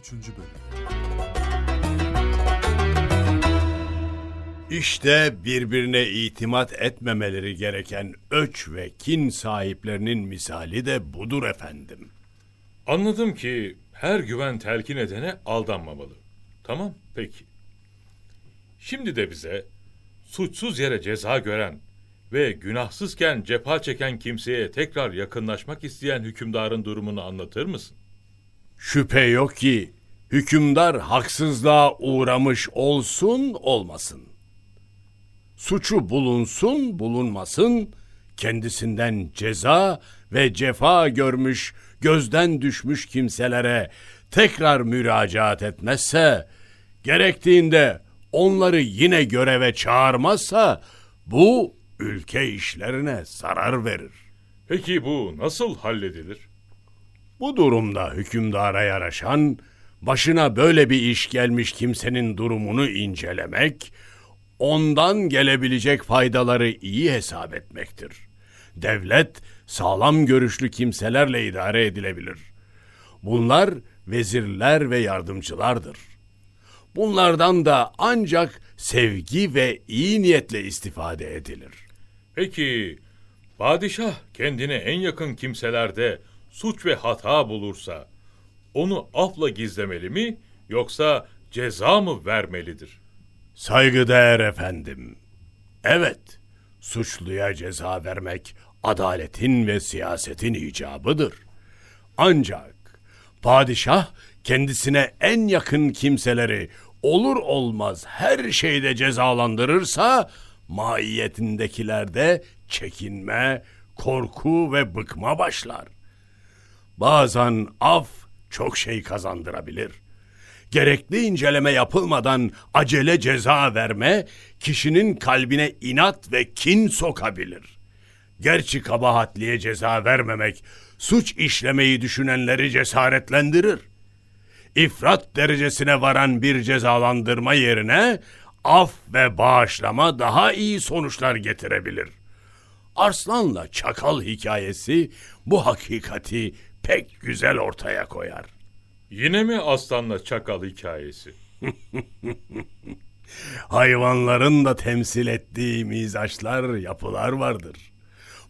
3. Bölüm İşte birbirine itimat etmemeleri gereken öç ve kin sahiplerinin misali de budur efendim. Anladım ki her güven telkin edene aldanmamalı. Tamam, peki. Şimdi de bize suçsuz yere ceza gören ve günahsızken cefa çeken kimseye tekrar yakınlaşmak isteyen hükümdarın durumunu anlatır mısın? Şüphe yok ki hükümdar haksızlığa uğramış olsun olmasın. Suçu bulunsun bulunmasın kendisinden ceza ve cefa görmüş gözden düşmüş kimselere tekrar müracaat etmezse gerektiğinde onları yine göreve çağırmazsa bu ülke işlerine zarar verir. Peki bu nasıl halledilir? Bu durumda hükümdara yaraşan, başına böyle bir iş gelmiş kimsenin durumunu incelemek, ondan gelebilecek faydaları iyi hesap etmektir. Devlet sağlam görüşlü kimselerle idare edilebilir. Bunlar vezirler ve yardımcılardır. Bunlardan da ancak sevgi ve iyi niyetle istifade edilir. Peki padişah kendine en yakın kimselerde suç ve hata bulursa onu afla gizlemeli mi yoksa ceza mı vermelidir? Saygıdeğer efendim. Evet, suçluya ceza vermek adaletin ve siyasetin icabıdır. Ancak padişah kendisine en yakın kimseleri olur olmaz her şeyde cezalandırırsa maiyetindekilerde çekinme, korku ve bıkma başlar. Bazen af çok şey kazandırabilir. Gerekli inceleme yapılmadan acele ceza verme kişinin kalbine inat ve kin sokabilir. Gerçi kabahatliye ceza vermemek suç işlemeyi düşünenleri cesaretlendirir. İfrat derecesine varan bir cezalandırma yerine af ve bağışlama daha iyi sonuçlar getirebilir. Arslanla çakal hikayesi bu hakikati pek güzel ortaya koyar. Yine mi aslanla çakal hikayesi? Hayvanların da temsil ettiği mizaçlar, yapılar vardır.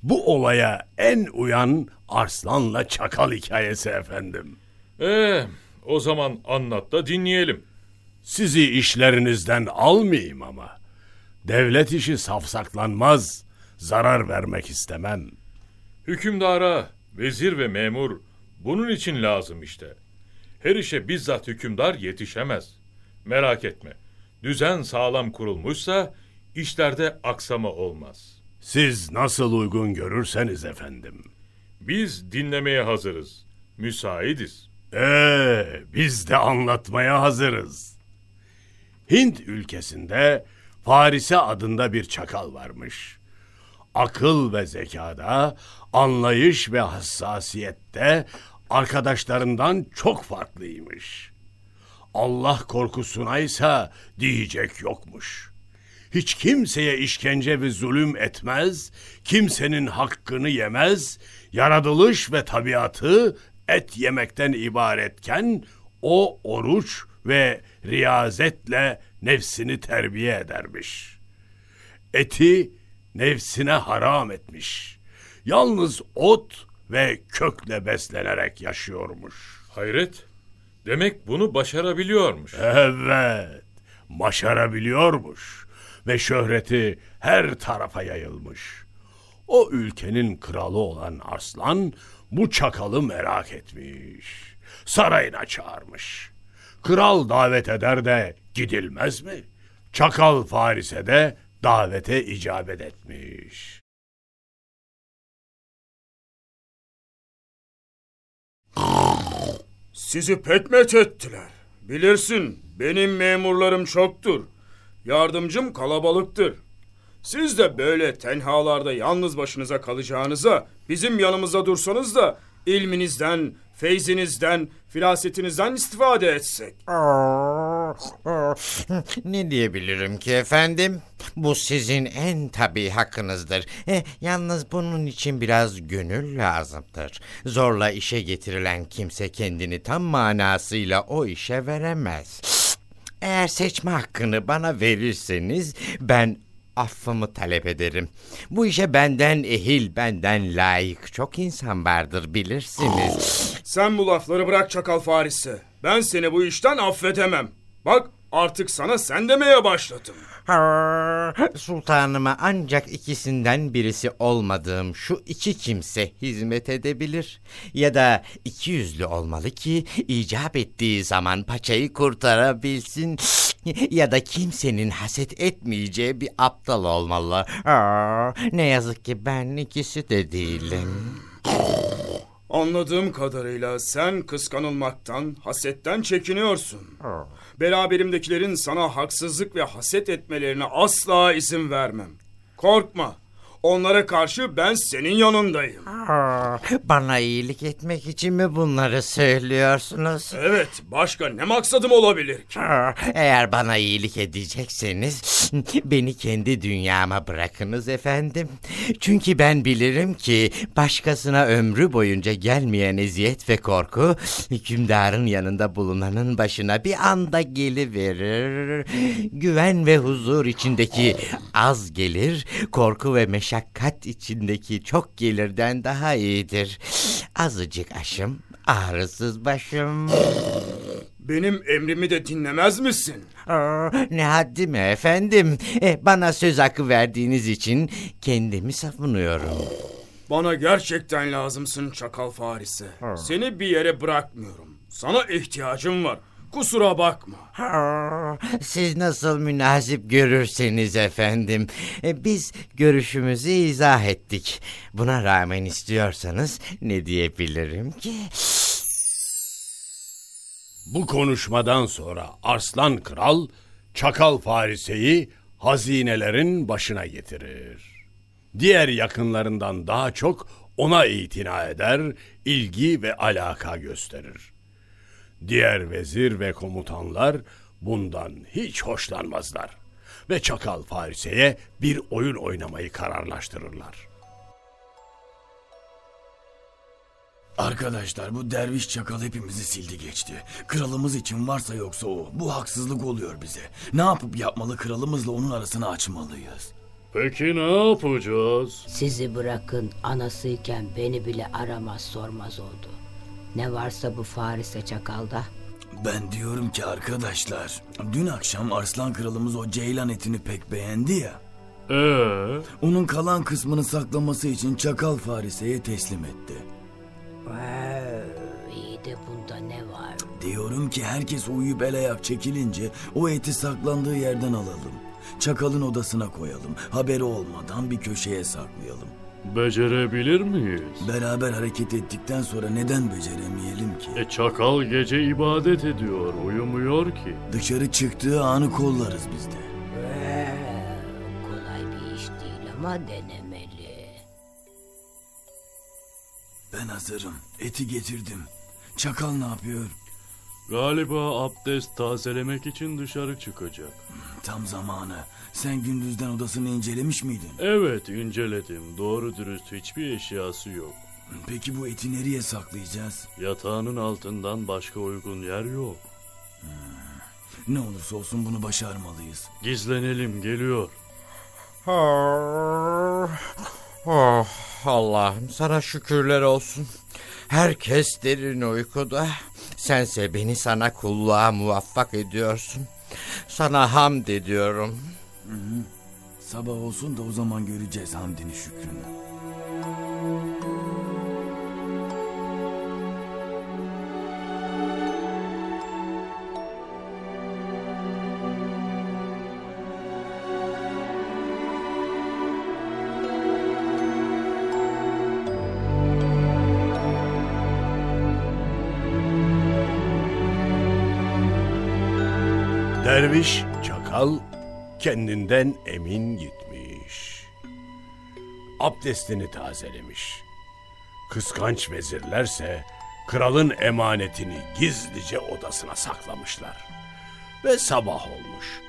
Bu olaya en uyan arslanla çakal hikayesi efendim. Ee, o zaman anlat da dinleyelim. Sizi işlerinizden almayayım ama. Devlet işi safsaklanmaz. Zarar vermek istemem. Hükümdara, vezir ve memur bunun için lazım işte. Her işe bizzat hükümdar yetişemez. Merak etme. Düzen sağlam kurulmuşsa işlerde aksama olmaz. Siz nasıl uygun görürseniz efendim. Biz dinlemeye hazırız. Müsaitiz. Ee, biz de anlatmaya hazırız. Hint ülkesinde Farise adında bir çakal varmış. Akıl ve zekada, anlayış ve hassasiyette arkadaşlarından çok farklıymış. Allah korkusuna ise diyecek yokmuş. Hiç kimseye işkence ve zulüm etmez, kimsenin hakkını yemez, yaratılış ve tabiatı et yemekten ibaretken o oruç ve riyazetle nefsini terbiye edermiş. Eti nefsine haram etmiş. Yalnız ot ve kökle beslenerek yaşıyormuş. Hayret. Demek bunu başarabiliyormuş. Evet, başarabiliyormuş ve şöhreti her tarafa yayılmış. O ülkenin kralı olan Arslan bu çakalı merak etmiş. Sarayına çağırmış. Kral davet eder de gidilmez mi? Çakal Faris'e de davete icabet etmiş. Sizi pek met ettiler. Bilirsin benim memurlarım çoktur. Yardımcım kalabalıktır. Siz de böyle tenhalarda yalnız başınıza kalacağınıza bizim yanımızda dursanız da ilminizden, feyzinizden, firasetinizden istifade etsek. ne diyebilirim ki efendim? Bu sizin en tabii hakkınızdır. E, yalnız bunun için biraz gönül lazımdır. Zorla işe getirilen kimse kendini tam manasıyla o işe veremez. Eğer seçme hakkını bana verirseniz ben affımı talep ederim. Bu işe benden ehil, benden layık çok insan vardır bilirsiniz. Sen bu lafları bırak çakal Farisi. Ben seni bu işten affedemem. Bak artık sana sen demeye başladım. Sultanıma ancak ikisinden birisi olmadığım şu iki kimse hizmet edebilir. Ya da iki yüzlü olmalı ki icap ettiği zaman paçayı kurtarabilsin. Ya da kimsenin haset etmeyeceği bir aptal olmalı. Ne yazık ki ben ikisi de değilim. Anladığım kadarıyla sen kıskanılmaktan, hasetten çekiniyorsun. Beraberimdekilerin sana haksızlık ve haset etmelerine asla izin vermem. Korkma. Onlara karşı ben senin yanındayım. Aa, bana iyilik etmek için mi bunları söylüyorsunuz? Evet, başka ne maksadım olabilir ki? Aa, Eğer bana iyilik edecekseniz beni kendi dünyama bırakınız efendim. Çünkü ben bilirim ki başkasına ömrü boyunca gelmeyen eziyet ve korku hükümdarın yanında bulunanın başına bir anda geliverir. Güven ve huzur içindeki az gelir, korku ve meşakkat içindeki çok gelirden daha iyidir. Azıcık aşım, ağrısız başım. Benim emrimi de dinlemez misin? Aa, ne haddime efendim. E, bana söz hakkı verdiğiniz için kendimi savunuyorum. Bana gerçekten lazımsın çakal farisi. Seni bir yere bırakmıyorum. Sana ihtiyacım var. Kusura bakma. Siz nasıl münasip görürseniz efendim. E, biz görüşümüzü izah ettik. Buna rağmen istiyorsanız ne diyebilirim ki? Bu konuşmadan sonra Arslan Kral Çakal Farise'yi hazinelerin başına getirir. Diğer yakınlarından daha çok ona itina eder, ilgi ve alaka gösterir. Diğer vezir ve komutanlar bundan hiç hoşlanmazlar ve Çakal Farise'ye bir oyun oynamayı kararlaştırırlar. Arkadaşlar bu derviş çakal hepimizi sildi geçti. Kralımız için varsa yoksa o. Bu haksızlık oluyor bize. Ne yapıp yapmalı kralımızla onun arasını açmalıyız. Peki ne yapacağız? Sizi bırakın anasıyken beni bile aramaz sormaz oldu. Ne varsa bu Faris'e çakalda. Ben diyorum ki arkadaşlar, dün akşam Arslan kralımız o ceylan etini pek beğendi ya. Ee, Onun kalan kısmını saklaması için çakal fariseye teslim etti. İyi de bunda ne var? Diyorum ki herkes uyuyup el ayak çekilince o eti saklandığı yerden alalım. Çakalın odasına koyalım. Haberi olmadan bir köşeye saklayalım. Becerebilir miyiz? Beraber hareket ettikten sonra neden beceremeyelim ki? E çakal gece ibadet ediyor, uyumuyor ki. Dışarı çıktığı anı kollarız biz de. Kolay bir iş değil ama denemeli. Ben hazırım. Eti getirdim. Çakal ne yapıyor? Galiba abdest tazelemek için dışarı çıkacak. Tam zamanı. Sen gündüzden odasını incelemiş miydin? Evet inceledim. Doğru dürüst hiçbir eşyası yok. Peki bu eti nereye saklayacağız? Yatağının altından başka uygun yer yok. Ne olursa olsun bunu başarmalıyız. Gizlenelim geliyor. Oh, oh, Allah'ım sana şükürler olsun. Herkes derin uykuda. Sense beni sana kulluğa muvaffak ediyorsun. Sana hamd ediyorum. Sabah olsun da o zaman göreceğiz hamdini şükrünü. Derviş çakal kendinden emin gitmiş. Abdestini tazelemiş. Kıskanç vezirlerse kralın emanetini gizlice odasına saklamışlar. Ve sabah olmuş.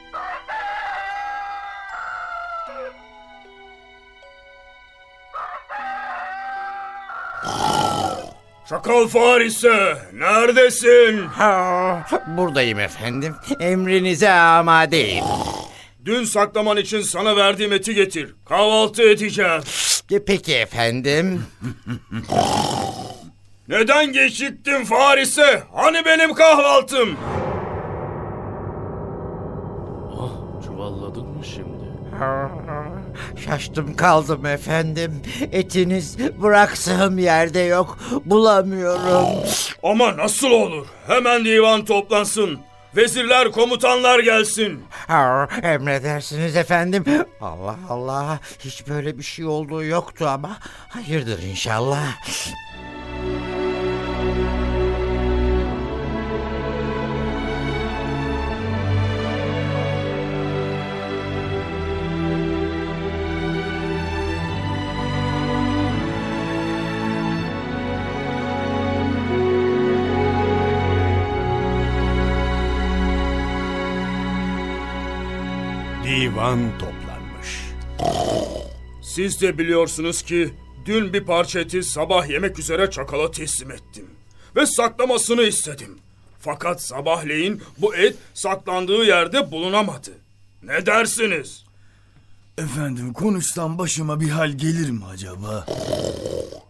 Çakal Farisi neredesin? Ha, buradayım efendim. Emrinize amadeyim. Dün saklaman için sana verdiğim eti getir. Kahvaltı edeceğiz. E, Peki efendim. Neden geciktin Farisi? Hani benim kahvaltım? Çuvalladın mı şimdi? Şaştım kaldım efendim. Etiniz bıraksam yerde yok. Bulamıyorum. Ama nasıl olur? Hemen divan toplansın. Vezirler, komutanlar gelsin. Ha, emredersiniz efendim. Allah Allah. Hiç böyle bir şey olduğu yoktu ama. Hayırdır inşallah. Divan toplanmış. Siz de biliyorsunuz ki dün bir parça eti sabah yemek üzere çakala teslim ettim. Ve saklamasını istedim. Fakat sabahleyin bu et saklandığı yerde bulunamadı. Ne dersiniz? Efendim konuşsam başıma bir hal gelir mi acaba?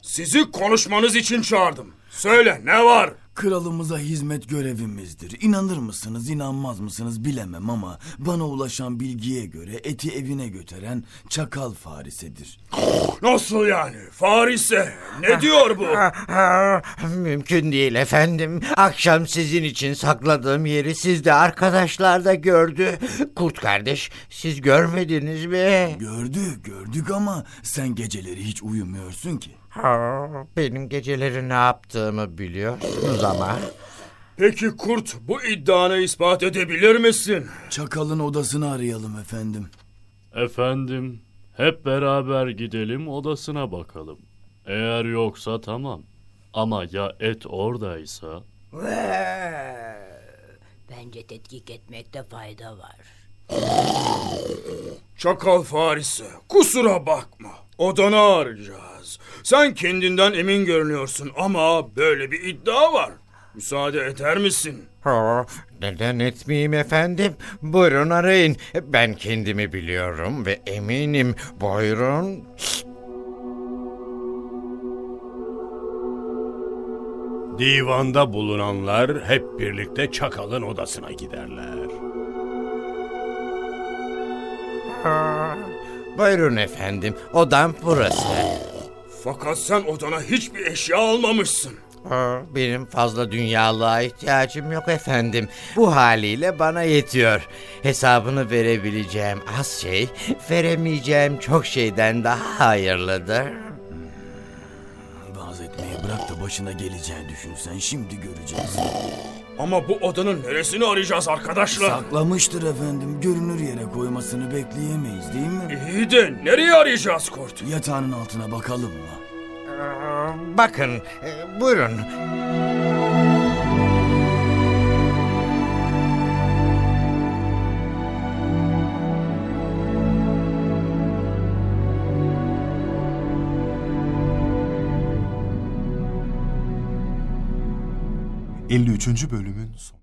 Sizi konuşmanız için çağırdım. Söyle ne var? Kralımıza hizmet görevimizdir. İnanır mısınız, inanmaz mısınız bilemem ama bana ulaşan bilgiye göre eti evine götüren çakal farisedir. Nasıl yani? Farise. Ne diyor bu? Ha, Mümkün değil efendim. Akşam sizin için sakladığım yeri siz de arkadaşlar da gördü. Kurt kardeş siz görmediniz mi? Gördük, gördük ama sen geceleri hiç uyumuyorsun ki. Ha, benim geceleri ne yaptığımı biliyorsunuz ama. Peki Kurt bu iddianı ispat edebilir misin? Çakalın odasını arayalım efendim. Efendim, hep beraber gidelim odasına bakalım. Eğer yoksa tamam. Ama ya et oradaysa? Bence tetkik etmekte fayda var. Çakal Farisi, kusura bakma. Odanı arayacağız. Sen kendinden emin görünüyorsun ama böyle bir iddia var. Müsaade eder misin? Ha, neden etmeyeyim efendim? Buyurun arayın. Ben kendimi biliyorum ve eminim. Buyurun. Divanda bulunanlar hep birlikte çakalın odasına giderler. Ha, buyurun efendim. Odam burası. Fakat sen odana hiçbir eşya almamışsın. Benim fazla dünyalığa ihtiyacım yok efendim. Bu haliyle bana yetiyor. Hesabını verebileceğim az şey, veremeyeceğim çok şeyden daha hayırlıdır. Başına geleceğini düşünsen şimdi göreceksin. Ama bu odanın neresini arayacağız arkadaşlar? Saklamıştır efendim. Görünür yere koymasını bekleyemeyiz değil mi? İyi de nereye arayacağız Kurt? Yatağının altına bakalım mı? Ha, Bakın, e, buyurun. ...53. bölümün sonu.